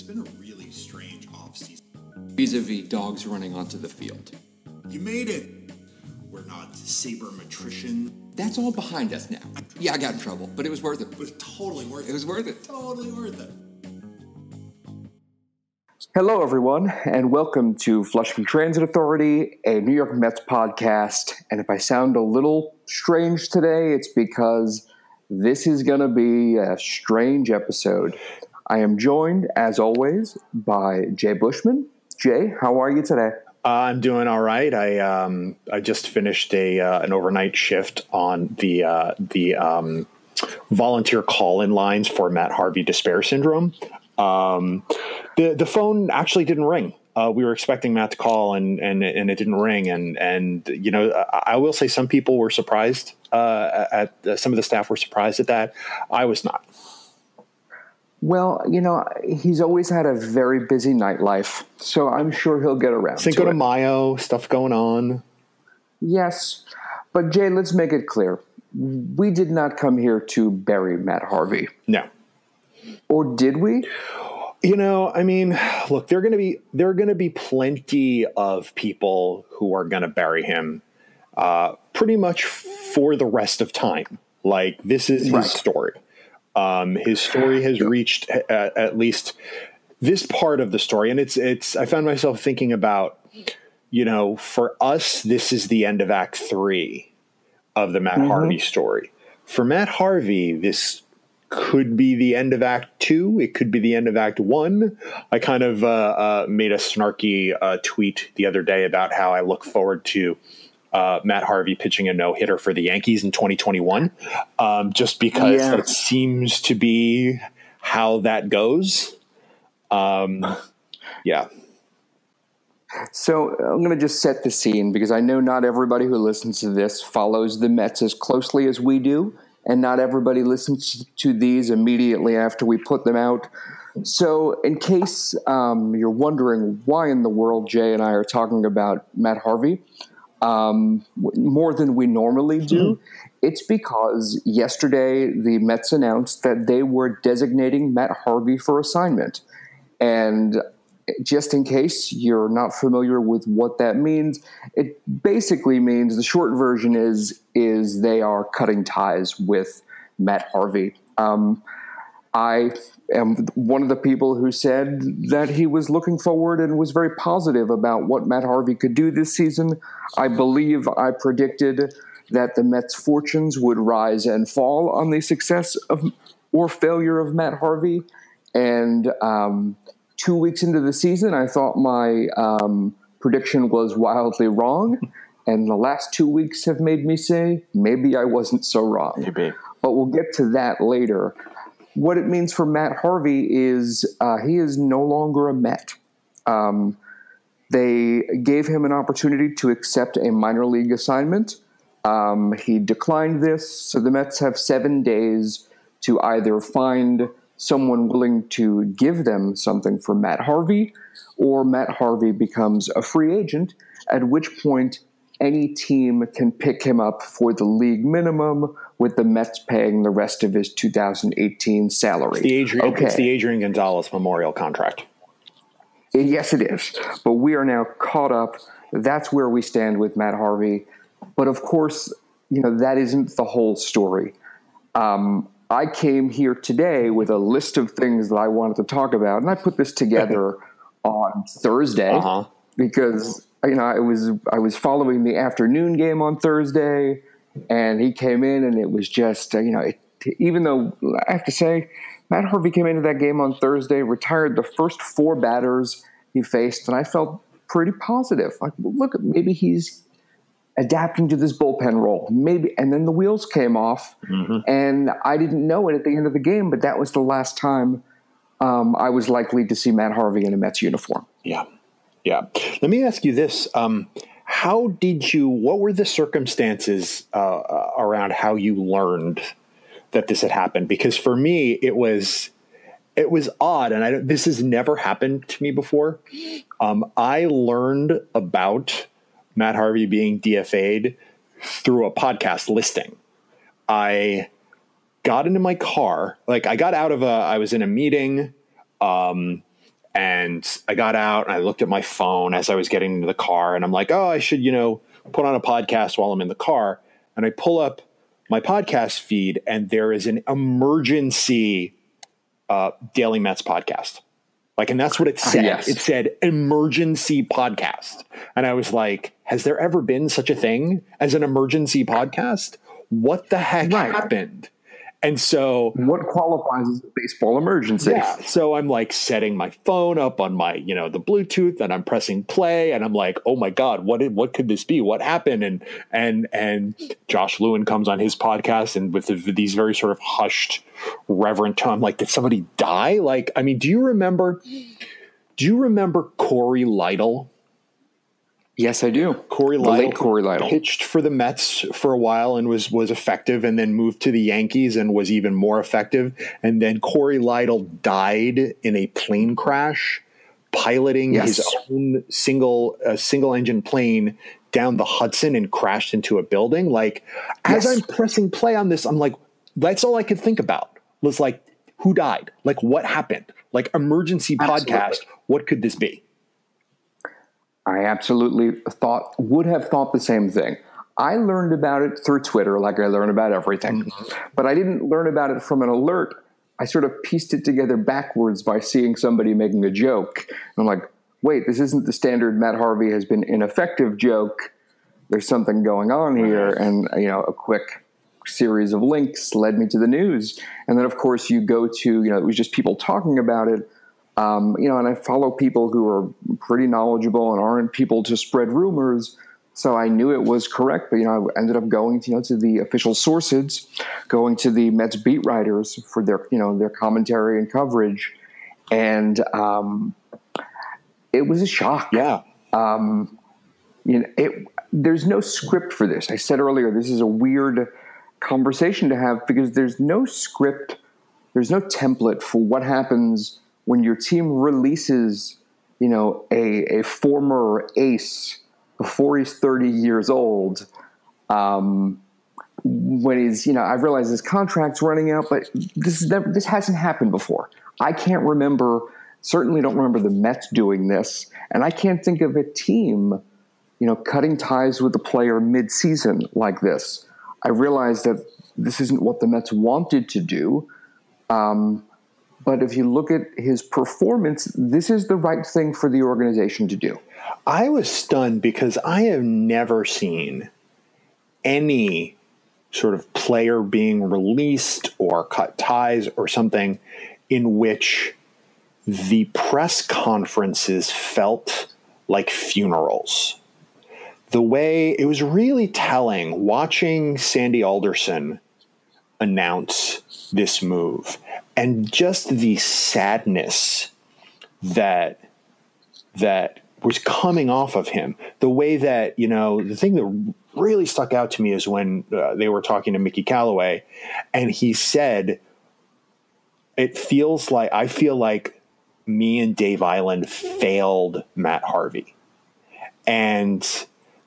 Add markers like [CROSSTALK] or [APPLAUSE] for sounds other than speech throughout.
it's been a really strange off season. vis-a-vis dogs running onto the field. You made it. We're not sabermetrician. That's all behind us now. Yeah, I got in trouble, but it was worth it. It was totally worth it. It was worth it. totally worth it. Hello, everyone, and welcome to Flushing Transit Authority, a New York Mets podcast. And if I sound a little strange today, it's because this is going to be a strange episode. I am joined, as always, by Jay Bushman. Jay, how are you today? Uh, I'm doing all right. I um, I just finished a uh, an overnight shift on the uh, the um, volunteer call in lines for Matt Harvey despair syndrome. Um, the the phone actually didn't ring. Uh, we were expecting Matt to call and and and it didn't ring. And and you know I, I will say some people were surprised uh, at uh, some of the staff were surprised at that. I was not. Well, you know, he's always had a very busy nightlife, so I'm sure he'll get around Cinco to de it. Mayo stuff going on. Yes, but Jay, let's make it clear. We did not come here to bury Matt Harvey. No. Or did we? You know, I mean, look, there are going to be there are going to be plenty of people who are going to bury him, uh, pretty much for the rest of time. Like this is his story. Um, his story has reached at, at least this part of the story, and it's it's. I found myself thinking about, you know, for us, this is the end of Act Three of the Matt Harvey story. For Matt Harvey, this could be the end of Act Two. It could be the end of Act One. I kind of uh, uh, made a snarky uh, tweet the other day about how I look forward to uh, Matt Harvey pitching a no hitter for the Yankees in 2021, um, just because Yeah. that seems to be how that goes. Um, yeah. So I'm going to just set the scene because I know not everybody who listens to this follows the Mets as closely as we do, and not everybody listens to these immediately after we put them out. So, in case um, you're wondering why in the world Jay and I are talking about Matt Harvey um, more than we normally do, it's because yesterday the Mets announced that they were designating Matt Harvey for assignment. And just in case you're not familiar with what that means, it basically means the short version is is they are cutting ties with Matt Harvey. Um, I am one of the people who said that he was looking forward and was very positive about what Matt Harvey could do this season. I believe I predicted that the Mets' fortunes would rise and fall on the success of or failure of Matt Harvey. And um, two weeks into the season, I thought my um, prediction was wildly wrong. And the last two weeks have made me say maybe I wasn't so wrong Maybe. but we'll get to that later. What it means for Matt Harvey is uh, he is no longer a Met. Um, they gave him an opportunity to accept a minor league assignment. Um, he declined this, so the Mets have seven days to either find someone willing to give them something for Matt Harvey, or Matt Harvey becomes a free agent, at which point any team can pick him up for the league minimum, with the Mets paying the rest of his 2018 salary. The Adrian, Okay. It's the Adrian Gonzalez Memorial Contract. Yes, it is. But we are now caught up. That's where we stand with Matt Harvey. But of course, you know, that isn't the whole story. Um, I came here today with a list of things that I wanted to talk about, and I put this together [LAUGHS] on Thursday Uh-huh. because you know I was I was following the afternoon game on Thursday, and he came in, and it was just uh, you know it, even though I have to say Matt Harvey came into that game on Thursday, retired the first four batters he faced, and I felt pretty positive. Like, look, maybe he's adapting to this bullpen role. Maybe, and then the wheels came off, and I didn't know it at the end of the game, but that was the last time um, I was likely to see Matt Harvey in a Mets uniform. Yeah. Yeah. Let me ask you this. Um, how did you, what were the circumstances uh, uh, around how you learned that this had happened? Because for me, it was, it was odd. And I, don't- this has never happened to me before. Um, I learned about Matt Harvey being DFA'd through a podcast listing. I got into my car, like I got out of a, I was in a meeting. Um, And I got out and I looked at my phone as I was getting into the car, and I'm like, oh, I should, you know, put on a podcast while I'm in the car. And I pull up my podcast feed, and there is an emergency uh, Daily Mets podcast. Like, and that's what it said. yes. It said emergency podcast. And I was like, has there ever been such a thing as an emergency podcast? What the heck Right. happened? And so What qualifies as a baseball emergency? yeah. So I'm like setting my phone up on my, you know, the Bluetooth and I'm pressing play and I'm like, oh my God, what did, what could this be? What happened? And, and, and Josh Lewin comes on his podcast and with the, these very sort of hushed, reverent tone, like, did somebody die? Like, I mean, do you remember, do you remember Cory Lidle? Yes, I do. Cory The Lidle, late Cory Lidle. pitched for the Mets for a while and was was effective, and then moved to the Yankees and was even more effective. And then Cory Lidle died in a plane crash, piloting Yes. his own single uh, single engine plane down the Hudson and crashed into a building. Like as Yes. I'm pressing play on this, I'm like, that's all I could think about was like, who died? Like what happened? Like emergency Absolutely. podcast. What could this be? I absolutely thought would have thought the same thing. I learned about it through Twitter, like I learn about everything, mm-hmm. but I didn't learn about it from an alert. I sort of pieced it together backwards by seeing somebody making a joke. And I'm like, wait, this isn't the standard Matt Harvey has been ineffective joke. There's something going on here. And, you know, a quick series of links led me to the news. And then, of course, you go to, you know, it was just people talking about it. Um, you know, and I follow people who are pretty knowledgeable and aren't people to spread rumors. So I knew it was correct, but you know, I ended up going to, you know to the official sources, going to the Mets beat writers for their you know their commentary and coverage, and um, it was a shock. Yeah. You know, it, there's no script for this. I said earlier, this is a weird conversation to have because there's no script, there's no template for what happens when your team releases, you know, a, a former ace before he's 30 years old. Um, when he's, you know, I realize his contract's running out, but this is never, this hasn't happened before. I can't remember, certainly don't remember the Mets doing this, and I can't think of a team you know, cutting ties with the player mid-season like this. I realize that this isn't what the Mets wanted to do, um, but if you look at his performance, this is the right thing for the organization to do. I was stunned because I have never seen any sort of player being released or cut ties or something in which the press conferences felt like funerals. The way it was really telling watching Sandy Alderson announce this move and just the sadness that that was coming off of him. The way that, you know, the thing that really stuck out to me is when uh, they were talking to Mickey Callaway and he said, It feels like, I feel like me and Dave Eiland failed Matt Harvey. And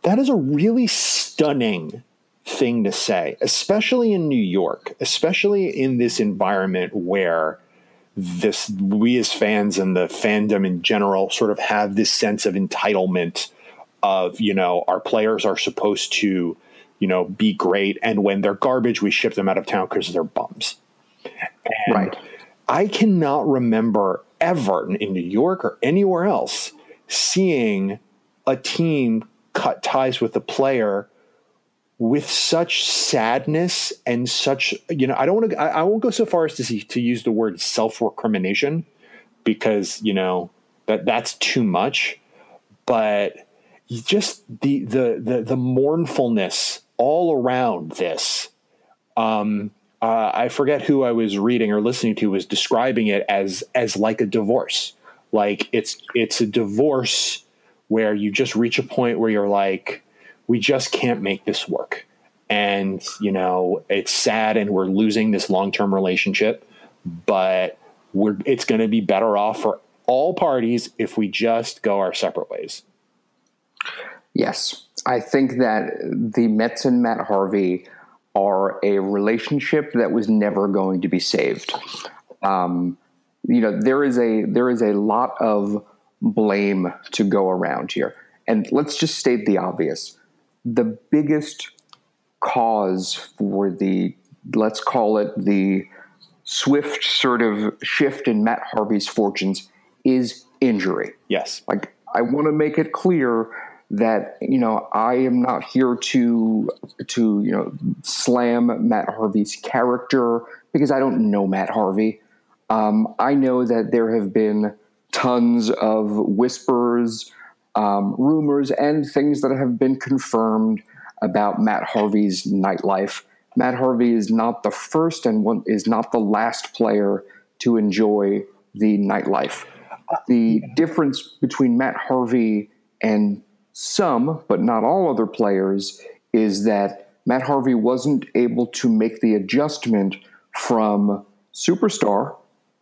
that is a really stunning thing to say, especially in New York, especially in this environment where this we as fans and the fandom in general sort of have this sense of entitlement of you know our players are supposed to you know be great and when they're garbage we ship them out of town because they're bums and Right. i cannot remember ever in new york or anywhere else seeing a team cut ties with a player with such sadness and such you know i don't want to I, I won't go so far as to see, to use the word self-recrimination because you know that that's too much. But just the the the, the mournfulness all around this um uh, i forget who i was reading or listening to was describing it as as like a divorce. Like it's it's a divorce where you just reach a point where you're like we just can't make this work. And, you know, it's sad and we're losing this long term relationship, but we're it's gonna be better off for all parties if we just go our separate ways. Yes, I think that the Mets and Matt Harvey are a relationship that was never going to be saved. Um, you know there is a there is a lot of blame to go around here. And let's just state the obvious. The biggest cause for the let's call it the swift sort of shift in Matt Harvey's fortunes is injury. Yes. Like I want to make it clear that you know I am not here to to you know slam Matt Harvey's character because I don't know Matt Harvey. Um, I know that there have been tons of whispers, um, rumors, and things that have been confirmed about Matt Harvey's nightlife. Matt Harvey is not the first and one, is not the last player to enjoy the nightlife. The difference between Matt Harvey and some, but not all other players, is that Matt Harvey wasn't able to make the adjustment from superstar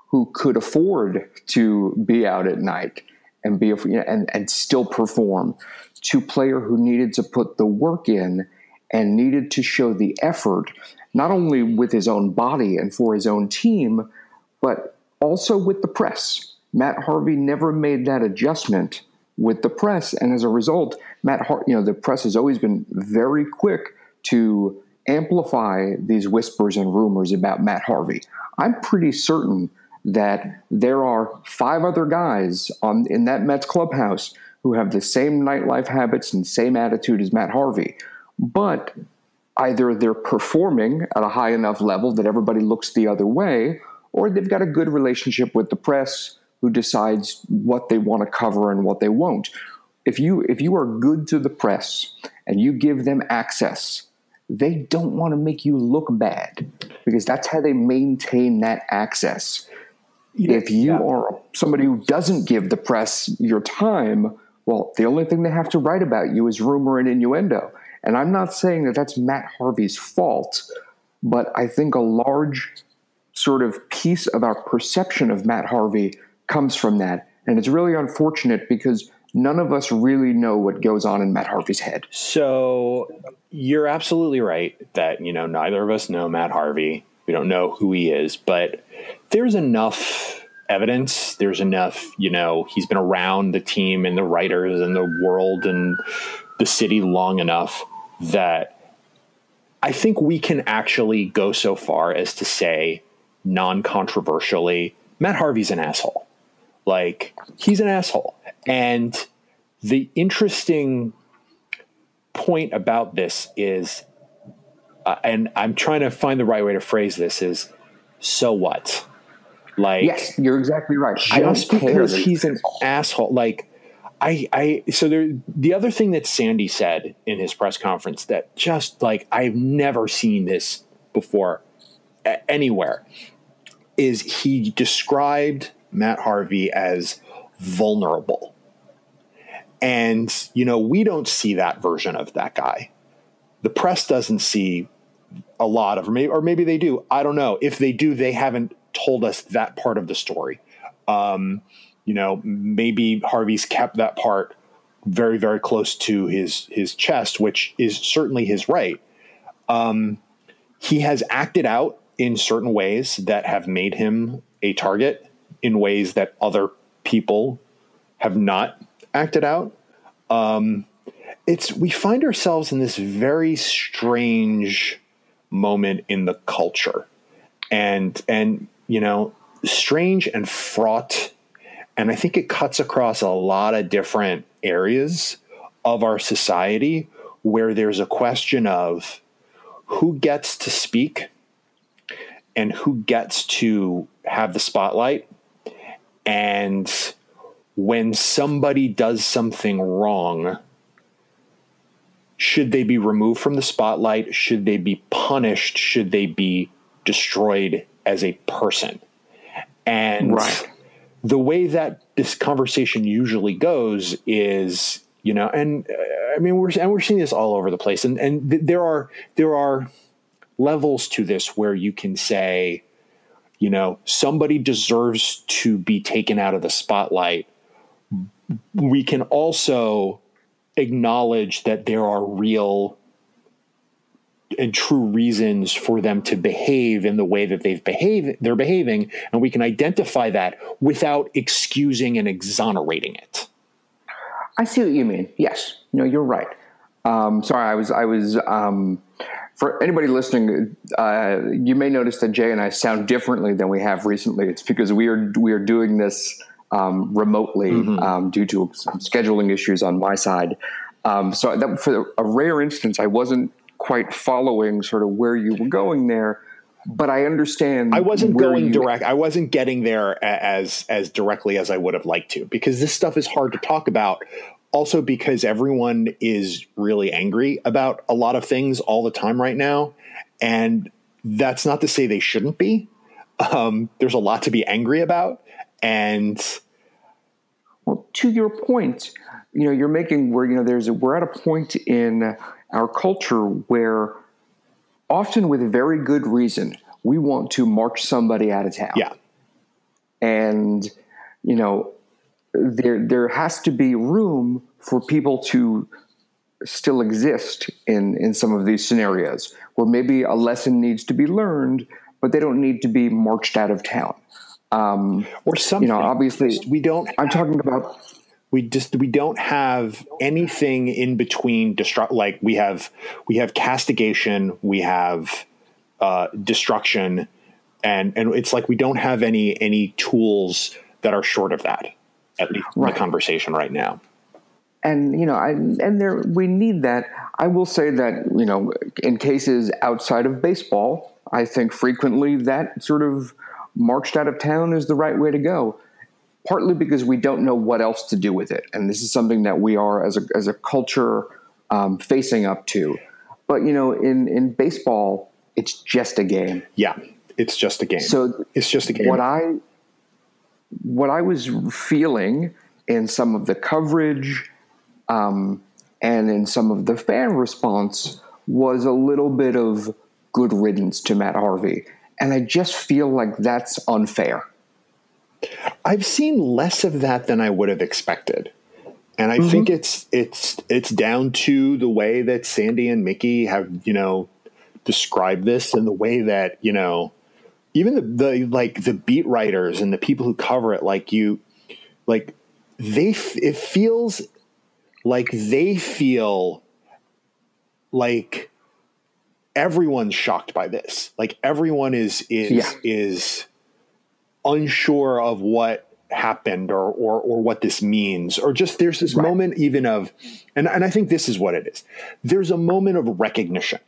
who could afford to be out at night and be a, you know, and and still perform to player who needed to put the work in and needed to show the effort not only with his own body and for his own team but also with the press. Matt Harvey never made that adjustment with the press. And as a result Matt Har- you know the press has always been very quick to amplify these whispers and rumors about Matt Harvey. I'm pretty certain that there are five other guys on in that Mets clubhouse who have the same nightlife habits and same attitude as Matt Harvey, but either they're performing at a high enough level that everybody looks the other way, or they've got a good relationship with the press who decides what they want to cover and what they won't. If you if you are good to the press and you give them access, they don't want to make you look bad because that's how they maintain that access if you yeah. are somebody who doesn't give the press your time, well, the only thing they have to write about you is rumor and innuendo. And I'm not saying that that's Matt Harvey's fault, but I think a large sort of piece of our perception of Matt Harvey comes from that. And it's really unfortunate because none of us really know what goes on in Matt Harvey's head. So you're absolutely right that, you know, neither of us know Matt Harvey. We don't know who he is, but there's enough evidence. There's enough, you know, he's been around the team and the writers and the world and the city long enough that I think we can actually go so far as to say non controversially, Matt Harvey's an asshole. Like, he's an asshole. And the interesting point about this is, uh, and I'm trying to find the right way to phrase this, is so what? Like, yes, you're exactly right. Just because he's an asshole, like. I, I so there the other thing that Sandy said in his press conference that just like I've never seen this before anywhere is he described Matt Harvey as vulnerable. And you know, we don't see that version of that guy. The press doesn't see a lot of or maybe, or maybe they do. I don't know. If they do, they haven't told us that part of the story. Um, you know, maybe Harvey's kept that part very, very close to his his chest, which is certainly his right. Um, he has acted out in certain ways that have made him a target in ways that other people have not acted out. Um, it's we find ourselves in this very strange moment in the culture, and and you know, strange and fraught. And I think it cuts across a lot of different areas of our society where there's a question of who gets to speak and who gets to have the spotlight. And when somebody does something wrong, should they be removed from the spotlight? Should they be punished? Should they be destroyed as a person. And right. the way that this conversation usually goes is, you know, and uh, I mean, we're and we're seeing this all over the place, and and th- there are there are levels to this where you can say, you know, somebody deserves to be taken out of the spotlight. We can also acknowledge that there are real and true reasons for them to behave in the way that they've behaved they're behaving and we can identify that without excusing and exonerating it I see what you mean. Yes, no, you're right. Um, sorry, I was I was um, for anybody listening. Uh, you may notice that Jay and I sound differently than we have recently. It's because we are we are doing this um, remotely um, due to some scheduling issues on my side. Um, so that, for a rare instance, I wasn't quite following sort of where you were going there, but I understand. I wasn't going direct. I wasn't getting there as as directly as I would have liked to because this stuff is hard to talk about. Also, because everyone is really angry about a lot of things all the time right now, and that's not to say they shouldn't be. Um, there's a lot to be angry about, and Well, to your point, you know, you're making where you know there's a, we're at a point in our culture where often with very good reason we want to march somebody out of town. yeah, and you know there there has to be room for people to still exist in in some of these scenarios where maybe a lesson needs to be learned, but they don't need to be marched out of town. Um, or something. you know, obviously, we don't I'm talking about we just we don't have anything in between destruct like we have we have castigation we have uh, destruction and and it's like we don't have any any tools that are short of that at least in the conversation right now and you know, I, and there we need that. I will say that you know, in cases outside of baseball, I think frequently that sort of marched out of town is the right way to go. Partly because we don't know what else to do with it, and this is something that we are as a as a culture um, facing up to. But you know, in in baseball, it's just a game. yeah it's just a game So it's just a game what I what I was feeling in some of the coverage um, and in some of the fan response was a little bit of good riddance to Matt Harvey, and I just feel like that's unfair. I've seen less of that than I would have expected. And I Mm-hmm. think it's it's it's down to the way that Sandy and Mickey have, you know, described this and the way that, you know, even the, the like the beat writers and the people who cover it like you like they f- it feels like they feel like everyone's shocked by this. Like everyone is is Yeah. is unsure of what happened or or or what this means or just there's this Right. moment even of and and I think this is what it is. There's a moment of recognition.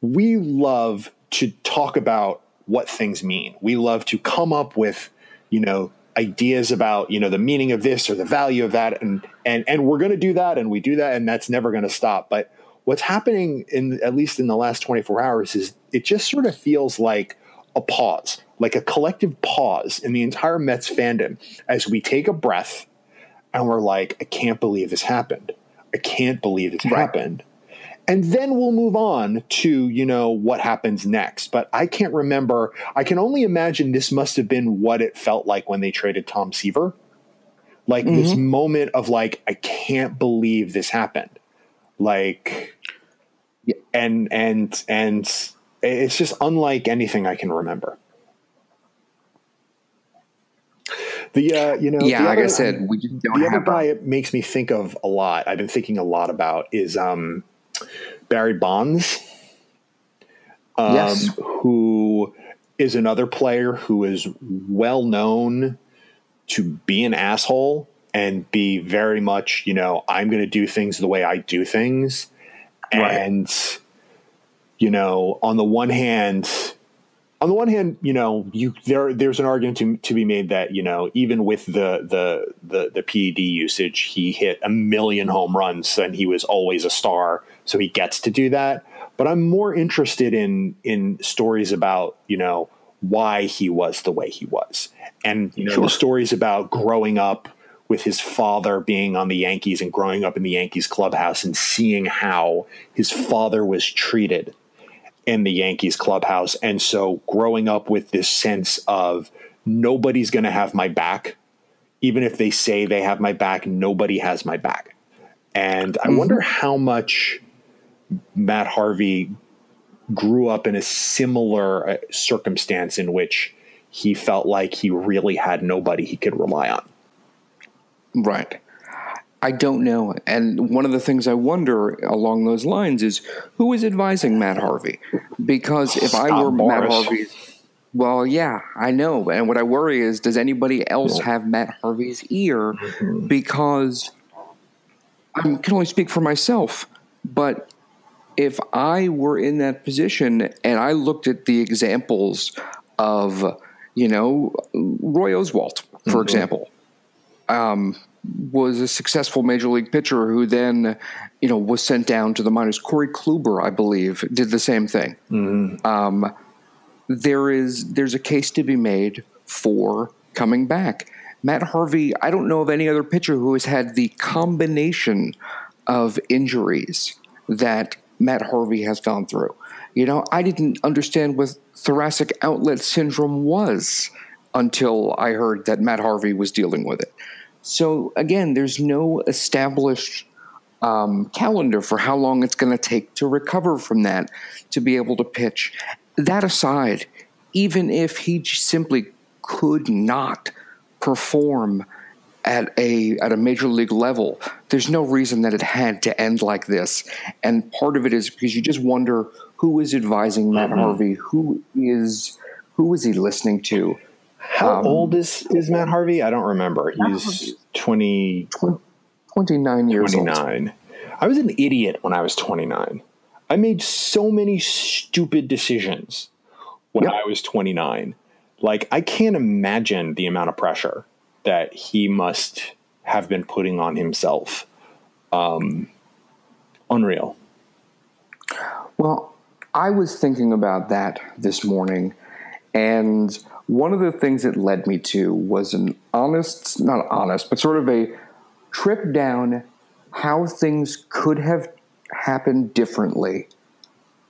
We love to talk about what things mean. We love to come up with, you know, ideas about, you know, the meaning of this or the value of that and and and we're going to do that and we do that and that's never going to stop. But what's happening in at least in the last 24 hours is it just sort of feels like a pause, like a collective pause in the entire Mets fandom as we take a breath and we're like, I can't believe this happened. I can't believe this Right. happened. And then we'll move on to, you know, what happens next. But I can't remember. I can only imagine this must have been what it felt like when they traded Tom Seaver. Like this mm-hmm. moment of like, I can't believe this happened. Like and and and it's just unlike anything I can remember. The uh, you know, Yeah, the like I said, we just don't the other guy it makes me think of a lot. I've been thinking a lot about is um, Barry Bonds, um, yes, who is another player who is well known to be an asshole and be very much, you know, I'm going to do things the way I do things, Right. and you know, on the one hand, on the one hand, you know, you there there's an argument to, to be made that you know even with the the the the PED usage, he hit a million home runs and he was always a star, so he gets to do that. But I'm more interested in in stories about you know why he was the way he was, and you know Sure. the stories about growing up with his father being on the Yankees and growing up in the Yankees clubhouse and seeing how his father was treated in the Yankees clubhouse. And so growing up with this sense of nobody's going to have my back, even if they say they have my back, nobody has my back. And I wonder how much Matt Harvey grew up in a similar uh, circumstance in which he felt like he really had nobody he could rely on. Right. I don't know. And one of the things I wonder along those lines is who is advising Matt Harvey? Because if I were Matt Harvey, well, yeah, I know. And what I worry is, does anybody else have Matt Harvey's ear? Because I can only speak for myself, but if I were in that position and I looked at the examples of, you know, Roy Oswalt, for example, um, was a successful major league pitcher who then, you know, was sent down to the minors. Corey Kluber, I believe, did the same thing. Um, there is there's a case to be made for coming back. Matt Harvey, I don't know of any other pitcher who has had the combination of injuries that Matt Harvey has gone through. You know, I didn't understand what thoracic outlet syndrome was until I heard that Matt Harvey was dealing with it. So again, there's no established um, calendar for how long it's going to take to recover from that to be able to pitch. That aside, even if he simply could not perform at a at a major league level, there's no reason that it had to end like this. And part of it is because you just wonder who is advising Matt Harvey, who is who is he listening to? How Um, old is, is Matt Harvey? I don't remember. He's 20, 29 years old. 29. I was an idiot when I was 29. I made so many stupid decisions when Yep. I was 29. Like, I can't imagine the amount of pressure that he must have been putting on himself. Um, unreal. Well, I was thinking about that this morning, and one of the things it led me to was an honest, not honest, but sort of a trip down how things could have happened differently.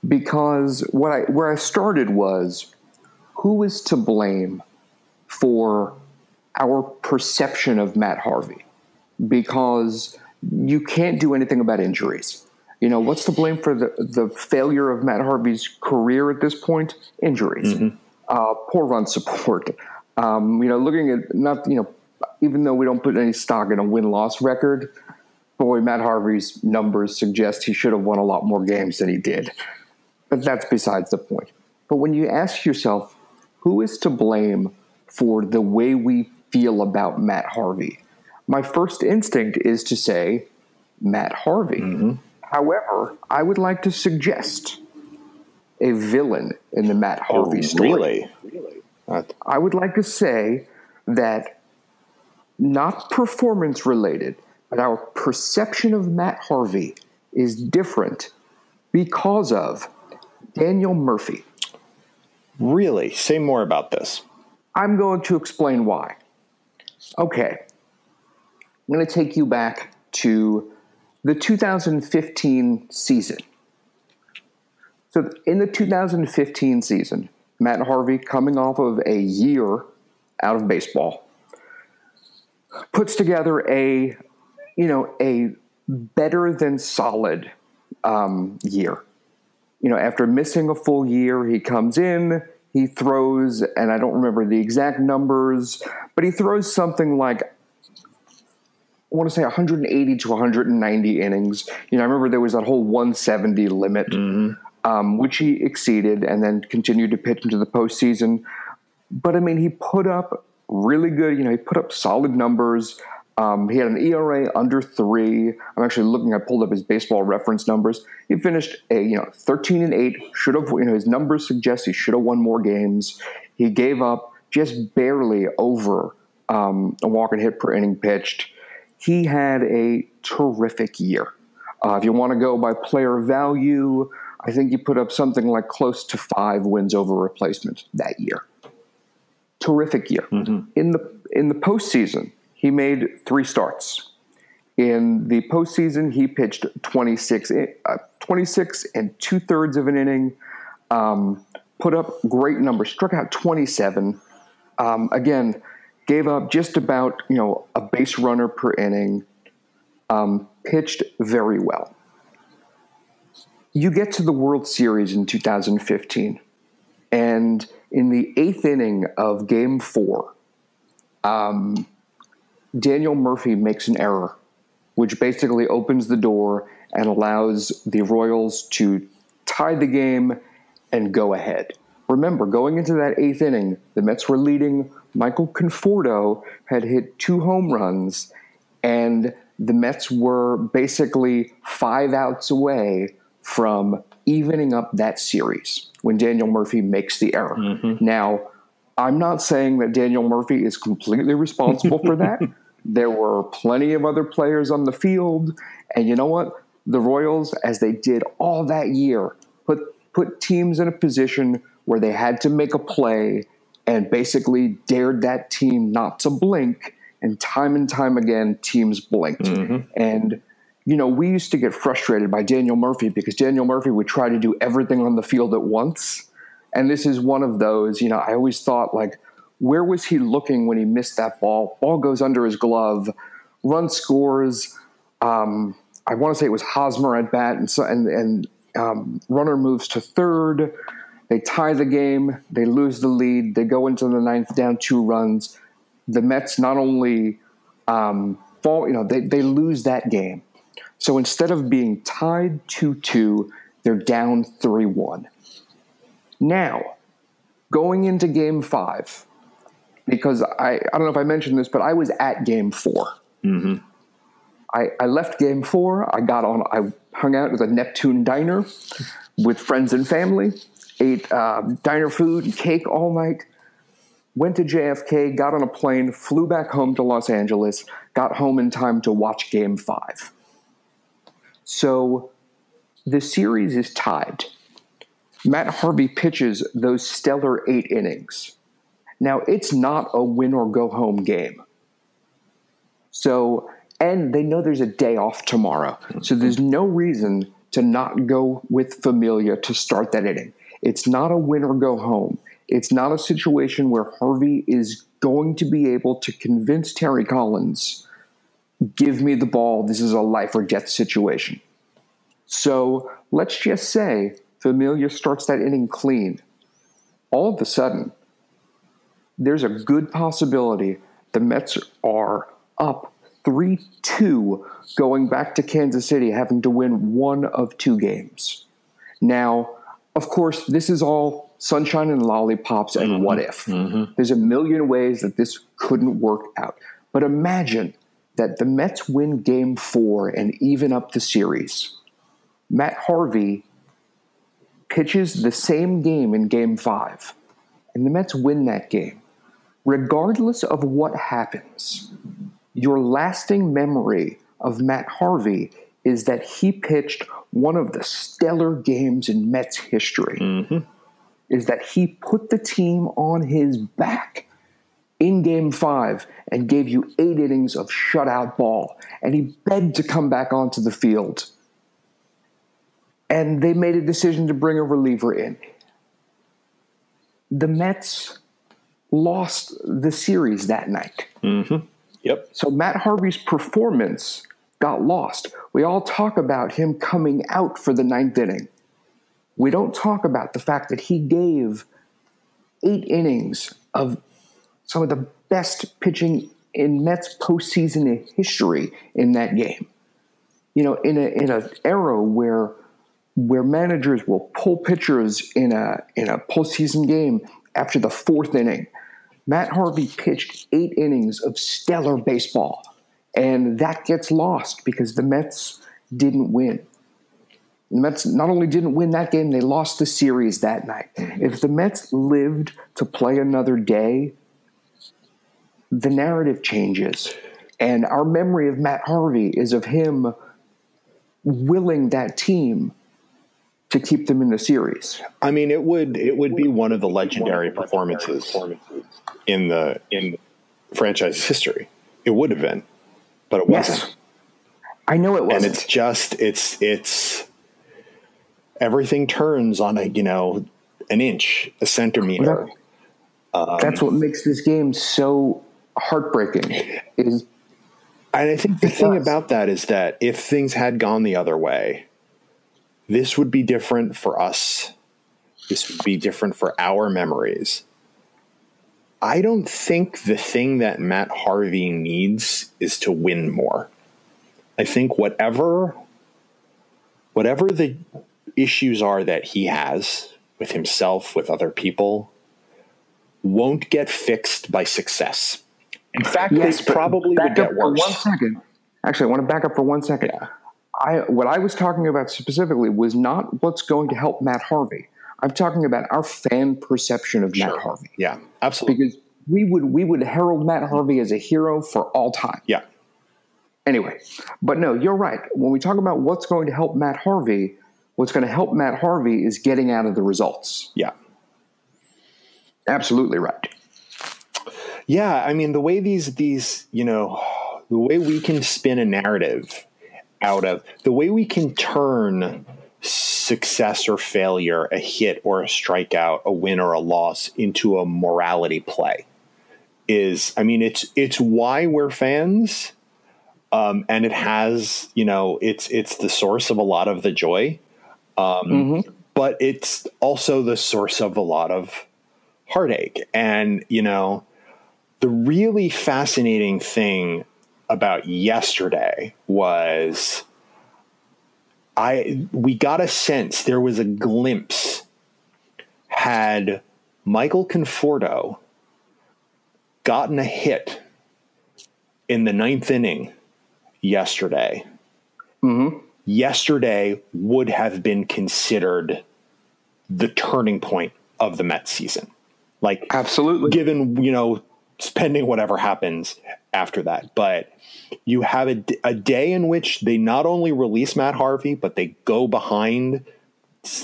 Because what I where I started was who is to blame for our perception of Matt Harvey? Because you can't do anything about injuries. You know, what's to blame for the, the failure of Matt Harvey's career at this point? Injuries, mm-hmm. Uh, poor run support. Um, you know, looking at not, you know, even though we don't put any stock in a win loss record, boy, Matt Harvey's numbers suggest he should have won a lot more games than he did. But that's besides the point. But when you ask yourself, who is to blame for the way we feel about Matt Harvey? My first instinct is to say Matt Harvey. However, I would like to suggest a villain in the Matt Harvey story. Oh, really? Uh, I would like to say that not performance related, but our perception of Matt Harvey is different because of Daniel Murphy. really? Say more about this. I'm going to explain why. Okay. I'm going to take you back to the 2015 season. So, in the 2015 season, Matt Harvey, coming off of a year out of baseball, puts together a, you know, a better than solid um, year. You know, after missing a full year, he comes in, he throws, and I don't remember the exact numbers, but he throws something like I want to say 180 to 190 innings. You know, I remember there was that whole 170 limit, um, which he exceeded, and then continued to pitch into the postseason. But I mean, he put up really good. You know, he put up solid numbers. Um, he had an ERA under three. I'm actually looking. I pulled up his baseball reference numbers. He finished a you know 13 and eight. Should have you know his numbers suggest he should have won more games. He gave up just barely over um, a walk and hit per inning pitched. He had a terrific year. Uh, if you want to go by player value, I think he put up something like close to five wins over replacement that year. Terrific year. In the in the postseason, he made three starts. In the postseason, he pitched 26, uh, 26 and two thirds of an inning, um, put up great numbers, struck out 27. Um, again, gave up just about you know a base runner per inning. Um, pitched very well. You get to the World Series in 2015, and in the eighth inning of Game Four, um, Daniel Murphy makes an error, which basically opens the door and allows the Royals to tie the game and go ahead. Remember, going into that eighth inning, the Mets were leading. Michael Conforto had hit two home runs, and the Mets were basically five outs away from evening up that series when Daniel Murphy makes the error. Mm-hmm. Now, I'm not saying that Daniel Murphy is completely responsible for that. [LAUGHS] There were plenty of other players on the field, and you know what? The Royals, as they did all that year, put put teams in a position where they had to make a play and basically dared that team not to blink. And time and time again, teams blinked. Mm-hmm. And you know, we used to get frustrated by Daniel Murphy because Daniel Murphy would try to do everything on the field at once. And this is one of those, you know, I always thought like, where was he looking when he missed that ball? Ball goes under his glove, run scores. Um, I want to say it was Hosmer at bat, and so and and um, runner moves to third. They tie the game. They lose the lead. They go into the ninth down two runs. The Mets not only um, fall, you know, they, they lose that game. So instead of being tied 2 2, they're down 3 1. Now, going into game five, because I, I don't know if I mentioned this, but I was at game 4 I, I left game four. I got on, I hung out at the Neptune Diner with friends and family, ate uh, diner food and cake all night, went to JFK, got on a plane, flew back home to Los Angeles, got home in time to watch game five. So the series is tied. Matt Harvey pitches those stellar eight innings. Now, it's not a win or go home game. So, and they know there's a day off tomorrow. So there's no reason to not go with Familia to start that inning. It's not a win or go home. It's not a situation where Harvey is going to be able to convince Terry Collins, give me the ball. This is a life or death situation. So let's just say Familia starts that inning clean. All of a sudden, there's a good possibility the Mets are up 3 2 going back to Kansas City, having to win one of two games. Now, of course, this is all sunshine and lollipops and mm-hmm. what if. Mm-hmm. There's a million ways that this couldn't work out. But imagine that the Mets win game four and even up the series. Matt Harvey pitches the same game in game five, and the Mets win that game. Regardless of what happens, your lasting memory of Matt Harvey is that he pitched one of the stellar games in Mets history. Mm-hmm. Is that he put the team on his back in game five and gave you eight innings of shutout ball. And he begged to come back onto the field. And they made a decision to bring a reliever in. The Mets lost the series that night. Mm-hmm. Yep. So Matt Harvey's performance got lost. We all talk about him coming out for the ninth inning. We don't talk about the fact that he gave eight innings of some of the best pitching in Mets postseason history in that game. You know, in a in an era where where managers will pull pitchers in a in a postseason game after the fourth inning. Matt Harvey pitched eight innings of stellar baseball, and that gets lost because the Mets didn't win. The Mets not only didn't win that game, they lost the series that night. Mm-hmm. If the Mets lived to play another day, the narrative changes. And our memory of Matt Harvey is of him willing that team to keep them in the series. I mean, it would it would be one of the legendary performances in the in franchise history. It would have been, but it wasn't. Yes. I know it wasn't. And it's just it's it's everything turns on a you know an inch, a centimeter. That's what makes this game so heartbreaking. Is And I think the thing about that is that if things had gone the other way, this would be different for us. This would be different for our memories. I don't think the thing that Matt Harvey needs is to win more. I think whatever whatever the issues are that he has with himself, with other people, won't get fixed by success. In fact, Yes, they probably back would get up for worse. one second. Actually, I want to back up for one second. I what I was talking about specifically was not what's going to help Matt Harvey. I'm talking about our fan perception of Matt Harvey Yeah, absolutely. because we would we would herald Matt Harvey as a hero for all time. yeah, Anyway, but no, you're right. When we talk about what's going to help Matt Harvey, what's going to help Matt Harvey is getting out of the results. yeah. Absolutely right. Yeah, I mean the way these these you know the way we can spin a narrative out of the way we can turn success or failure, a hit or a strikeout, a win or a loss into a morality play is I mean it's it's why we're fans um, and it has you know it's it's the source of a lot of the joy um, but it's also the source of a lot of heartache. And you know the really fascinating thing about yesterday was I we got a sense there was a glimpse had Michael Conforto gotten a hit in the ninth inning yesterday, mm-hmm. yesterday would have been considered the turning point of the Mets season. Like Absolutely. given you know spending whatever happens after that. But you have a, a day in which they not only release matt harvey but they go behind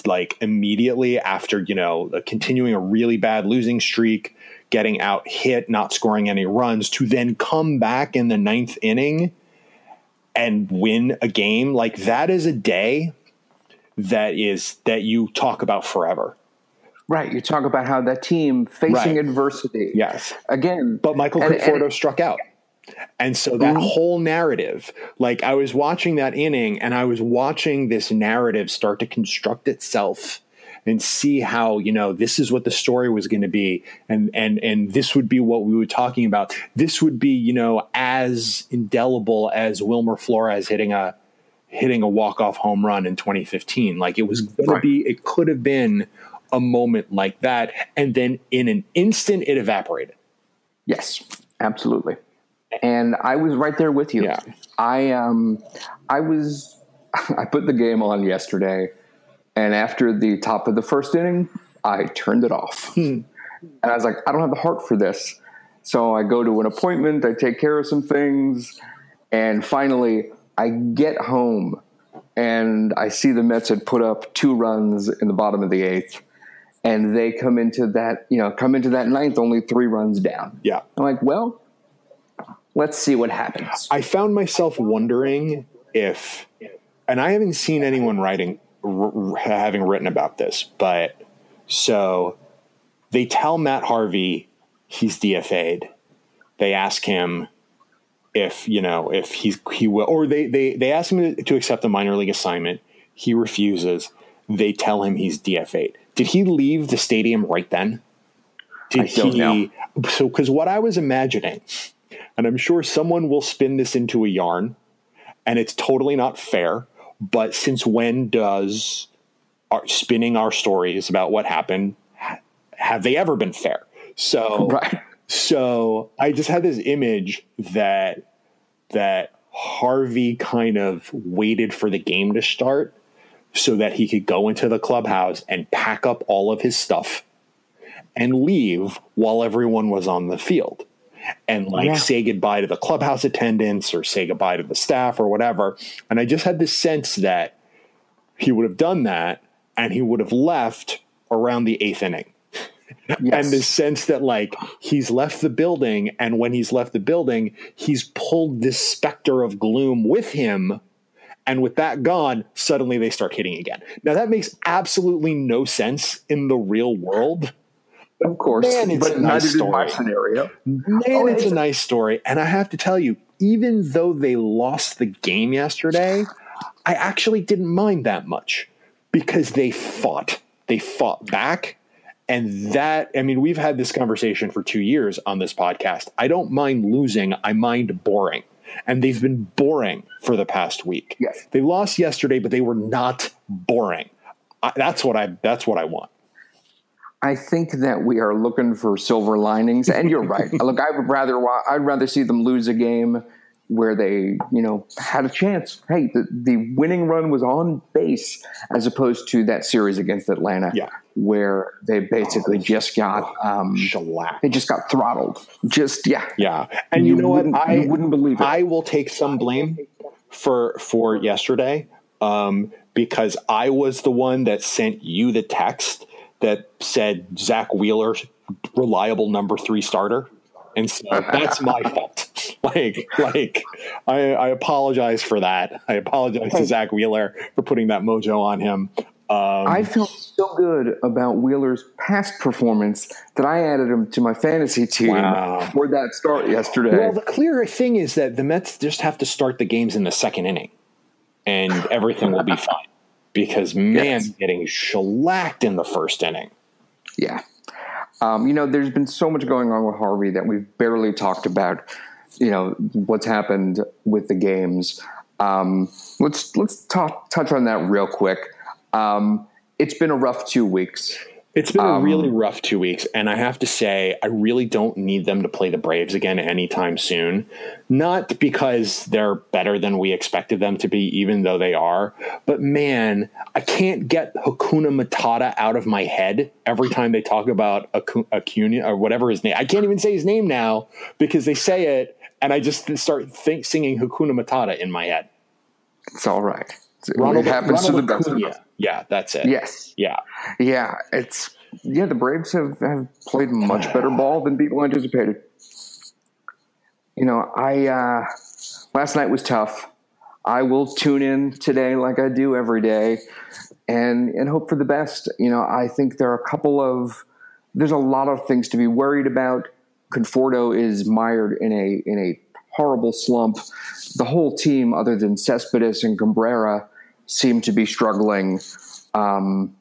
like immediately after you know uh, continuing a really bad losing streak getting out hit not scoring any runs to then come back in the ninth inning and win a game. Like that is a day that is that you talk about forever Right. You talk about how that team facing Right. adversity. yes Again. But Michael and- Conforto and- struck out. And so that mm-hmm. whole narrative, like I was watching that inning and I was watching this narrative start to construct itself and see how, you know, this is what the story was going to be and and and this would be what we were talking about. This would be, you know, as indelible as Wilmer Flores hitting a hitting a walk-off home run in 2015. Like it was going Right. to be it could have been a moment like that and then in an instant it evaporated. Yes, absolutely. And I was right there with you. Yeah. I um I was [LAUGHS] I put the game on yesterday and after the top of the first inning, I turned it off. And I was like, I don't have the heart for this. So I go to an appointment, I take care of some things, and finally I get home and I see the Mets had put up two runs in the bottom of the eighth. And they come into that, you know, come into that ninth only three runs down. Yeah. I'm like, well, let's see what happens. I found myself wondering if, and I haven't seen anyone writing, r- having written about this, but so they tell Matt Harvey he's DFA'd. They ask him if, you know, if he's, he will, or they, they, they ask him to accept a minor league assignment. He refuses. They tell him he's DFA'd. Did he leave the stadium right then? Did I don't he? know. So, because what I was imagining, and I'm sure someone will spin this into a yarn, and it's totally not fair. But since when does our, spinning our stories about what happened have they ever been fair? So, [LAUGHS] Right. so I just had this image that that Harvey kind of waited for the game to start so that he could go into the clubhouse and pack up all of his stuff and leave while everyone was on the field and like Yeah. say goodbye to the clubhouse attendants or say goodbye to the staff or whatever. And I just had this sense that he would have done that and he would have left around the eighth inning. [LAUGHS] Yes. And the sense that like he's left the building and when he's left the building, he's pulled this specter of gloom with him. And with that gone, suddenly they start hitting again. Now that makes absolutely no sense in the real world. of course, Man, it's but a nice did my story. scenario. Man, Oh, it's a it's- nice story. And I have to tell you, even though they lost the game yesterday, I actually didn't mind that much because they fought. They fought back. And that, I mean, we've had this conversation for two years on this podcast. I don't mind losing, I mind boring. And they've been boring for the past week. Yes. They lost yesterday, but they were not boring. I, that's what I that's what I want. I think that we are looking for silver linings, and you're right. [LAUGHS] Look, I would rather I'd rather see them lose a game where they, you know, had a chance. Hey, the, the winning run was on base, as opposed to that series against Atlanta, Yeah. where they basically just got um, Shellac. they just got throttled. Just yeah, Yeah, and you, You know what? I wouldn't believe it. I will take some blame for for yesterday um, because I was the one that sent you the text that said Zack Wheeler reliable number three starter, and so that's my [LAUGHS] fault. [LAUGHS] Like, like I, I apologize for that. I apologize to Zack Wheeler for putting that mojo on him. Um, I felt so good about Wheeler's past performance that I added him to my fantasy team Wow. for that start yesterday. Well, the clear thing is that the Mets just have to start the games in the second inning, and everything will be [LAUGHS] fine. Because man, Yes. getting shellacked in the first inning. Yeah. Um, you know, there's been so much going on with Harvey that we've barely talked about. You know what's happened with the games. Um, let's let's talk, touch on that real quick. Um, it's been a rough two weeks. It's been a really um, rough two weeks, and I have to say, I really don't need them to play the Braves again anytime soon. Not because they're better than we expected them to be, even though they are, but man, I can't get Hakuna Matata out of my head every time they talk about Acu- Acuna or whatever his name. I can't even say his name now because they say it, and I just start think, singing Hakuna Matata in my head. It's all right. Ronald, it happens Ronald to the best of us. Yeah, that's it. Yes. Yeah. Yeah. It's yeah. The Braves have, have played much [SIGHS] better ball than people anticipated. You know, I uh, last night was tough. I will tune in today like I do every day, and and hope for the best. You know, I think there are a couple of there's a lot of things to be worried about. Conforto is mired in a in a horrible slump. The whole team, other than Cespedes and Cabrera, seem to be struggling. Um,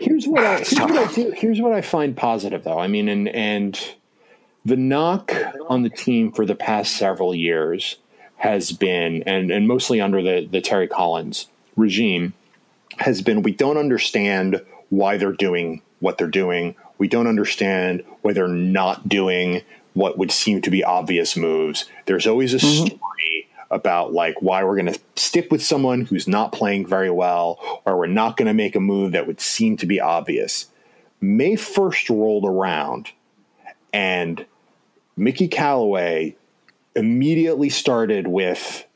Here's what I here's what I do. Here's what I find positive though. I mean, and and the knock on the team for the past several years has been, and and mostly under the the Terry Collins regime, has been we don't understand why they're doing what they're doing. We don't understand why they're not doing what would seem to be obvious moves. There's always a story about like why we're going to stick with someone who's not playing very well or we're not going to make a move that would seem to be obvious. May 1st rolled around and Mickey Callaway immediately started with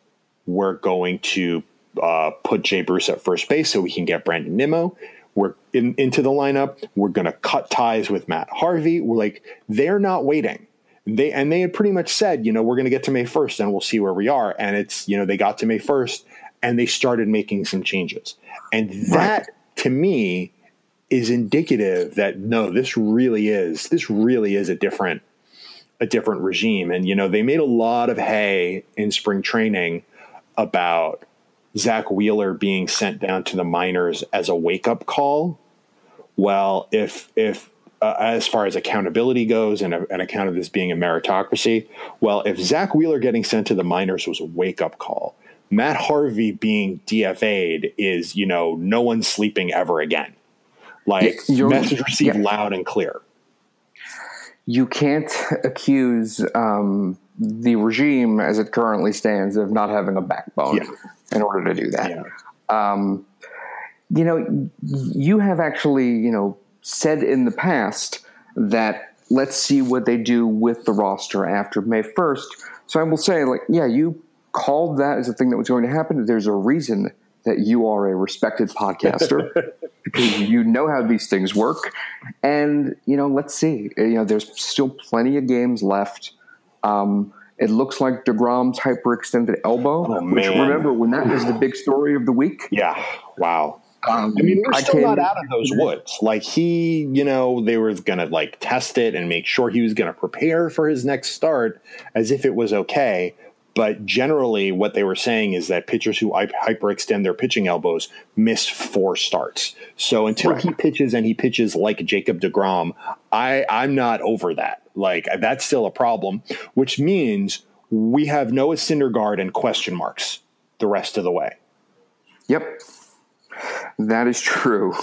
we're going to uh, put Jay Bruce at first base so we can get Brandon Nimmo. We're in, into the lineup. We're going to cut ties with Matt Harvey. We're like they're not waiting. They and they had pretty much said, you know, we're going to get to May 1st and we'll see where we are. And it's, you know, they got to May 1st and they started making some changes. And that to me is indicative that no, this really is this really is a different a different regime. And you know, they made a lot of hay in spring training about Zack Wheeler being sent down to the minors as a wake up call. Well, if if uh, as far as accountability goes and an account of this being a meritocracy, well, if Zack Wheeler getting sent to the minors was a wake up call, Matt Harvey being DFA'd is, you know, no one's sleeping ever again. Like You're- message received yeah. loud and clear. you can't [LAUGHS] accuse um, the regime as it currently stands of not having a backbone Yeah. in order to do that. Yeah. Um, you know, you have actually, you know, said in the past that let's see what they do with the roster after May 1st. So I will say, like, yeah, you called that as a thing that was going to happen. There's a reason that you are a respected podcaster [LAUGHS] because you know how these things work. And, you know, let's see. You know, there's still plenty of games left. Um, it looks like DeGrom's hyperextended elbow, Oh, which man. remember when that was the big story of the week. Yeah. Wow. Um, I mean, we're still came- not out of those woods. Like he, you know, they were going to like test it and make sure he was going to prepare for his next start as if it was okay. but generally, what they were saying is that pitchers who hy- hyperextend their pitching elbows miss four starts. So until Right. he pitches and he pitches like Jacob Degrom, I I'm not over that. Like that's still a problem, which means we have Noah Syndergaard and question marks the rest of the way. Yep, that is true.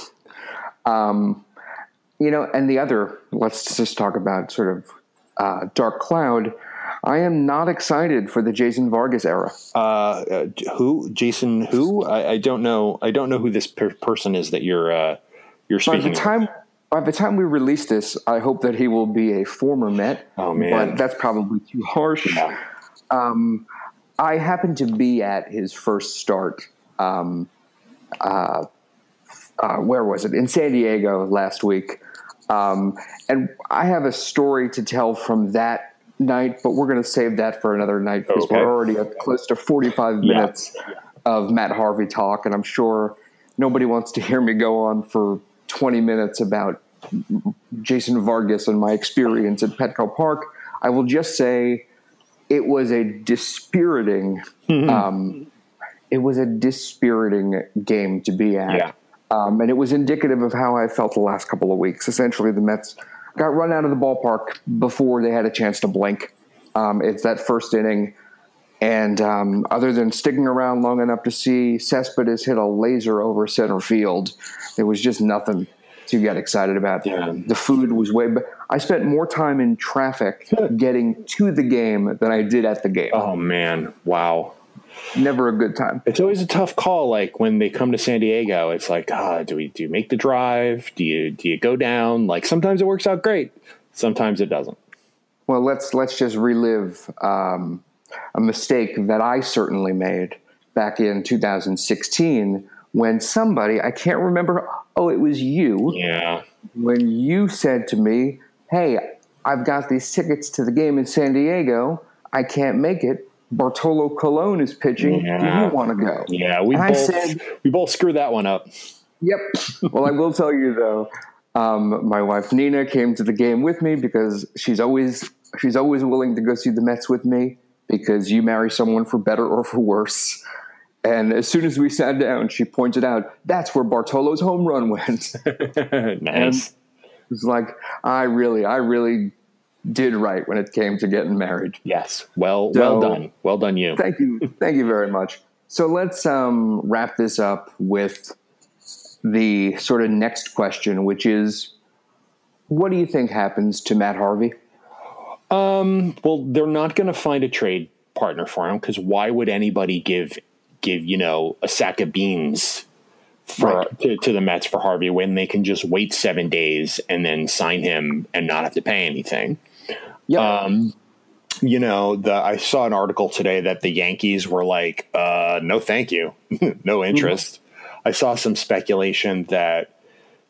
Um, you know, and the other, let's just talk about sort of uh, Dark Cloud. I am not excited for the Jason Vargas era. Uh, uh, who Jason? Who I, I don't know. I don't know who this per- person is that you're uh, you're speaking. By the time by the time we release this, I hope that he will be a former Met. Oh, man. but that's probably too harsh. Yeah. Um, I happened to be at his first start. Um, uh, uh, where was it? In San Diego last week. Um, and I have a story to tell from that night, but we're going to save that for another night because Okay. we're already at close to 45 minutes of Matt Harvey talk. And I'm sure nobody wants to hear me go on for 20 minutes about Jason Vargas and my experience at Petco Park. I will just say it was a dispiriting, um, it was a dispiriting game to be at. Yeah. Um, and it was indicative of how I felt the last couple of weeks. Essentially, the Mets got run out of the ballpark before they had a chance to blink. Um, it's that first inning. And um, other than sticking around long enough to see Cespedes hit a laser over center field, there was just nothing to get excited about. Yeah. The food was way, but I spent more time in traffic getting to the game than I did at the game. Oh man! Wow. Never a good time. It's always a tough call. Like when they come to San Diego, it's like, ah, do we do you make the drive? Do you do you go down? Like sometimes it works out great, sometimes it doesn't. Well, let's let's just relive um, a mistake that I certainly made back in 2016 when somebody I can't remember. Oh, it was you Yeah. when you said to me, "Hey, I've got these tickets to the game in San Diego. I can't make it. Bartolo Colon is pitching. Do you want to go?" Yeah, we And both said- we both screwed that one up. Yep. well, I will tell you though, um, my wife Nina came to the game with me because she's always she's always willing to go see the Mets with me because you marry someone for better or for worse. And as soon as we sat down, she pointed out that's where Bartolo's home run went. [LAUGHS] it nice. was like I really, I really did right when it came to getting married. yes. Well well done. Well done you. Thank you. Thank you very much. So let's um, wrap this up with the sort of next question, which is what do you think happens to Matt Harvey? Well, they're not going to find a trade partner for him because why would anybody give give you know a sack of beans for Right. to, to the Mets for Harvey when they can just wait seven days and then sign him and not have to pay anything? Yeah. You know, the I saw an article today that the Yankees were like, uh, "No, thank you, [LAUGHS] no interest." I saw some speculation that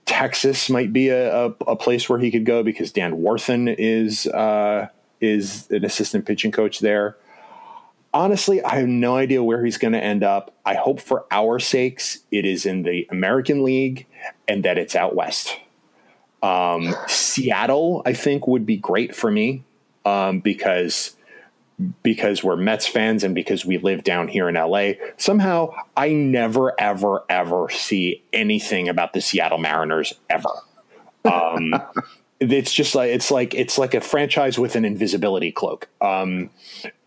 Texas might be a, a, a place where he could go because Dan Warthen is uh, is an assistant pitching coach there. Honestly, I have no idea where he's going to end up. I hope for our sakes it is in the American League and that it's out west. Um, Seattle, I think, would be great for me um, because because we're Mets fans and because we live down here in LA, somehow I never, ever, ever see anything about the Seattle Mariners ever. Um, [LAUGHS] it's just like it's like it's like a franchise with an invisibility cloak. Um,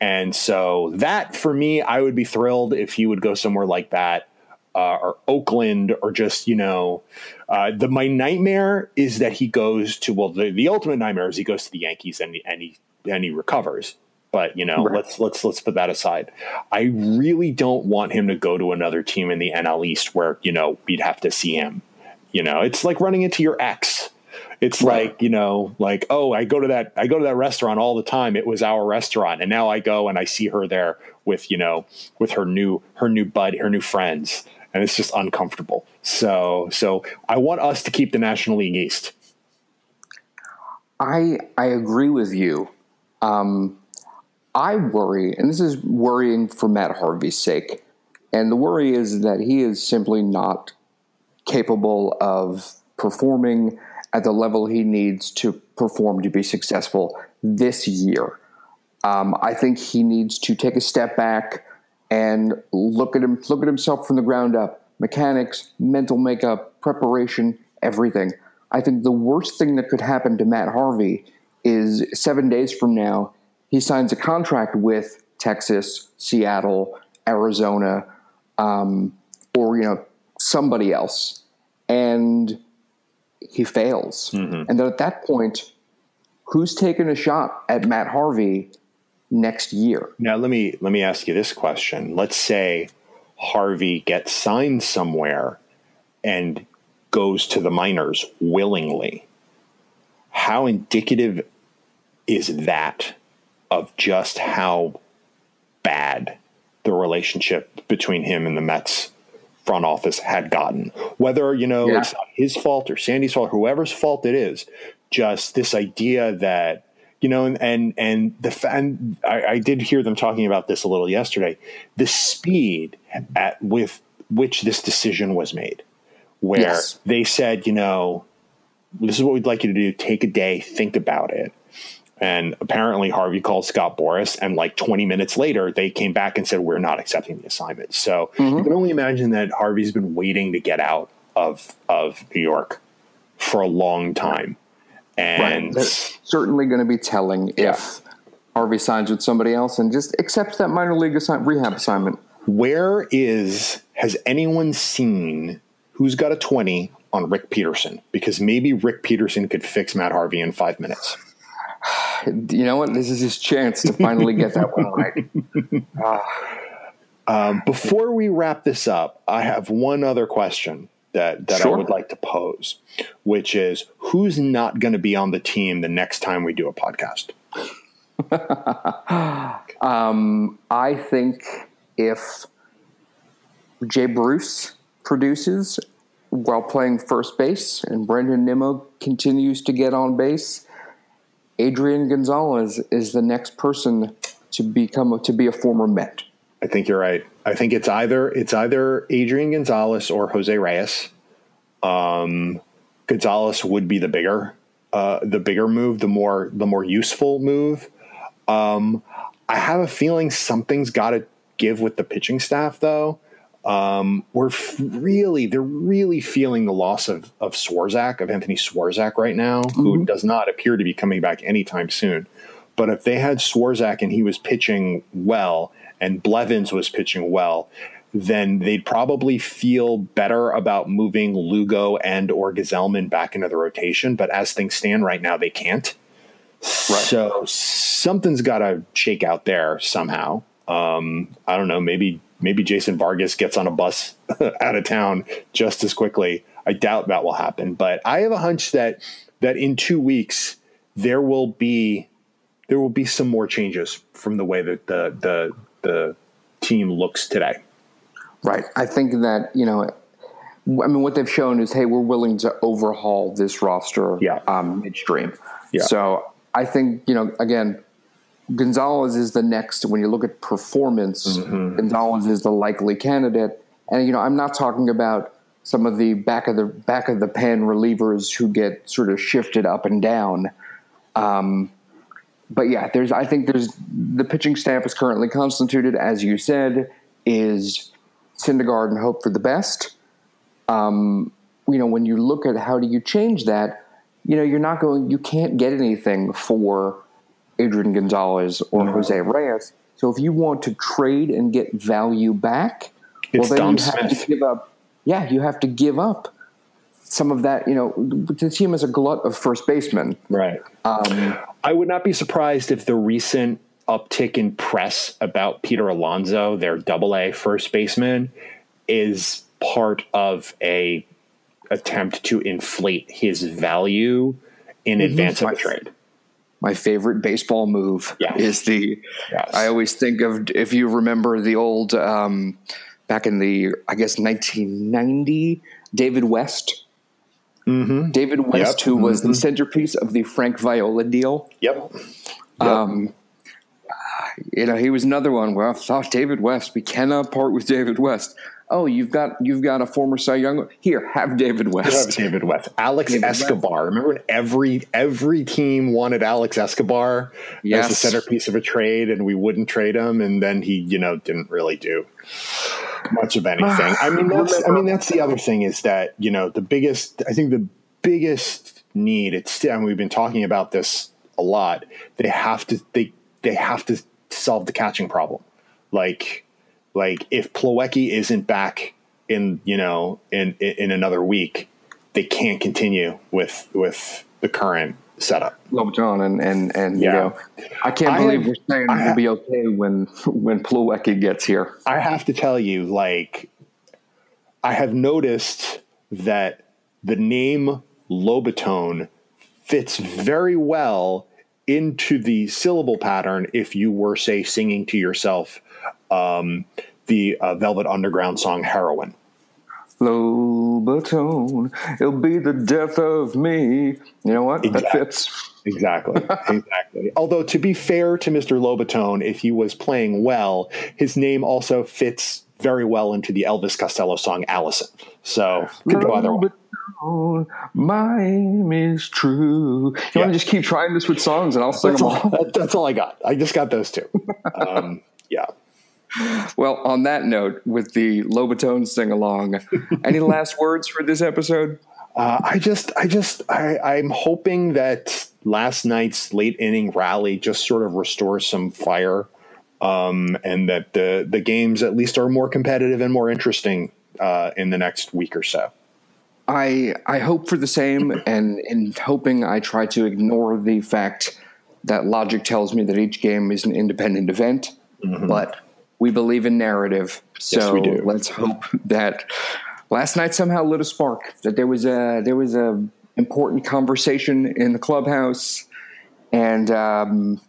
and so that for me, I would be thrilled if you would go somewhere like that. Uh, or Oakland, or just you know, uh, the my nightmare is that he goes to well, the, the ultimate nightmare is he goes to the Yankees and he, and he and he recovers. But you know, Right. let's let's let's put that aside. I really don't want him to go to another team in the NL East where you know we'd have to see him. You know, it's like running into your ex. It's Right. like you know, like oh, I go to that I go to that restaurant all the time. It was our restaurant, and now I go and I see her there with you know with her new her new bud her new friends, and it's just uncomfortable. So so I want us to keep the National League East. I I agree with you. Um, I worry, and this is worrying for Matt Harvey's sake, and the worry is that he is simply not capable of performing at the level he needs to perform to be successful this year. Um, I think he needs to take a step back and look at him, look at himself from the ground up. Mechanics, mental makeup, preparation, everything. I think the worst thing that could happen to Matt Harvey is seven days from now, he signs a contract with Texas, Seattle, Arizona, um, or you know somebody else, and he fails. And then at that point, who's taking a shot at Matt Harvey next year? Now let me let me ask you this question. Let's say Harvey gets signed somewhere and goes to the minors willingly. How indicative is that of just how bad the relationship between him and the Mets front office had gotten? Whether, you know, Yeah. it's his fault or Sandy's fault, whoever's fault it is, just this idea that you know, and and, and the fan. I, I did hear them talking about this a little yesterday. The speed at with which this decision was made, where Yes. they said, you know, this is what we'd like you to do. Take a day, think about it. And apparently, Harvey called Scott Boras, and like 20 minutes later, they came back and said, We're not accepting the assignment. So mm-hmm. you can only imagine that Harvey's been waiting to get out of, of New York for a long time. And That's certainly going to be telling Yeah. if Harvey signs with somebody else and just accepts that minor league assign- rehab assignment. where is, has anyone seen who's got a 20 on Rick Peterson? Because maybe Rick Peterson could fix Matt Harvey in five minutes. [SIGHS] You know what? This is his chance to finally get that one right. [LAUGHS] Um, before we wrap this up, I have one other question that, that I would like to pose, which is who's not going to be on the team the next time we do a podcast? [LAUGHS] Um, I think if Jay Bruce produces while playing first base and Brandon Nimmo continues to get on base, Adrian Gonzalez is the next person to become to be a former Met. I think you're right. I think it's either it's either Adrian Gonzalez or Jose Reyes. Um, Gonzalez would be the bigger uh, the bigger move, the more the more useful move. Um, I have a feeling something's got to give with the pitching staff, though. Um, we're f- really they're really feeling the loss of of Swarzak of Anthony Swarzak right now, who does not appear to be coming back anytime soon. But if they had Swarzak and he was pitching well, and Blevins was pitching well, then they'd probably feel better about moving Lugo and or Gsellman back into the rotation. But as things stand right now, they can't. So something's got to shake out there somehow. Um, I don't know. Maybe maybe Jason Vargas gets on a bus [LAUGHS] out of town just as quickly. I doubt that will happen, but I have a hunch that that in two weeks there will be there will be some more changes from the way that the the the team looks today. Right. I think that, you know, I mean, what they've shown is, hey, we're willing to overhaul this roster Yeah. um, midstream. Yeah. So I think, you know, again, Gonzalez is the next, when you look at performance, Mm-hmm. Gonzalez is the likely candidate. And, you know, I'm not talking about some of the back of the back of the pen relievers who get sort of shifted up and down. Um, but yeah, there's I think there's the pitching staff is currently constituted, as you said, is Syndergaard and hope for the best. Um, you know, when you look at how do you change that, you know, you're not going, you can't get anything for Adrian Gonzalez or Jose Reyes. So if you want to trade and get value back, It's well, then Dom you have to give up. Yeah, you have to give up some of that. You know, the team is a glut of first basemen. Right. Um, I would not be surprised if the recent uptick in press about Peter Alonso, their double A first baseman, is part of a attempt to inflate his value in advance of a trade. my favorite baseball move Yes. is the Yes. I always think of if you remember the old um, back in the I guess 1990 David West. Mm-hmm. David West, Yep. who was the centerpiece of the Frank Viola deal. Yep. Um, you know, he was another one where I thought David West, we cannot part with David West. oh, you've got you've got a former Cy Young. Here, have David West. Have West. David West, Alex David West. Escobar. Remember when every every team wanted Alex Escobar as the centerpiece of a trade, and we wouldn't trade him, and then he, you know, didn't really do much of anything. [SIGHS] I mean, that's I mean that's the other thing is that you know the biggest. I think the biggest need. It's and we've been talking about this a lot. They have to they they have to solve the catching problem. Like like if Plawecki isn't back in you know in in another week, they can't continue with with the current setup. Lobaton and and and Yeah. you know, I can't I believe have- we're saying I we'll be okay when when Plawecki gets here. I have to tell you, like, I have noticed that the name Lobaton fits very well into the syllable pattern if you were, say, singing to yourself um, the uh, Velvet Underground song Heroin. Lobaton, it'll be the death of me. You know what? That fits. Exactly. [LAUGHS] exactly. Although, to be fair to Mr. Lobaton, if he was playing well, his name also fits very well into the Elvis Costello song Alison. So, could go either way. My aim is true. You Yeah. want to just keep trying this with songs, and I'll sing That's them all, all. [LAUGHS] that's all I got. I just got those two. [LAUGHS] Um, yeah. Well, on that note, with the Lobaton sing along, [LAUGHS] any last words for this episode? Uh, I just, I just, I, I'm hoping that last night's late inning rally just sort of restores some fire, um, and that the the games at least are more competitive and more interesting uh, in the next week or so. I I hope for the same, [CLEARS THROAT] and in hoping I try to ignore the fact that logic tells me that each game is an independent event, but we believe in narrative, so Mm-hmm. we do. let's hope that last night somehow lit a spark. That there was a there was a important conversation in the clubhouse, and um,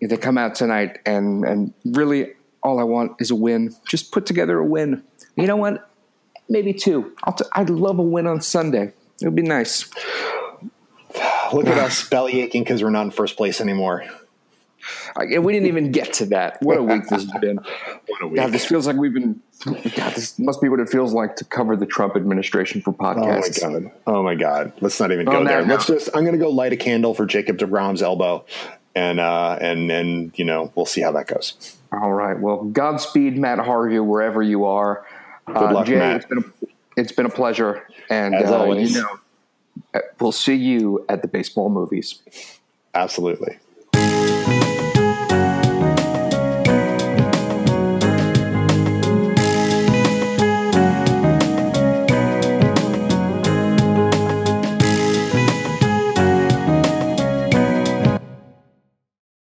they come out tonight, and and really all I want is a win. Just put together a win. You know what? maybe two. I'll t- I'd love a win on Sunday. It would be nice. Look at us belly aching because we're not in first place anymore. And we didn't even get to that. What a week this has been. [LAUGHS] What a week. God, this feels like we've been. God, this must be what it feels like to cover the Trump administration for podcasts. Oh my god! Oh my god! Let's not even go Oh, there. no. Let's just. I'm going to go light a candle for Jacob Degrom's elbow, and uh, and and you know we'll see how that goes. All right. Well, Godspeed, Matt Harvey, wherever you are. Good luck, Jay, Matt. It's been, a, it's been a pleasure, and As uh, always. you know, uh, we'll see you at the baseball movies. Absolutely.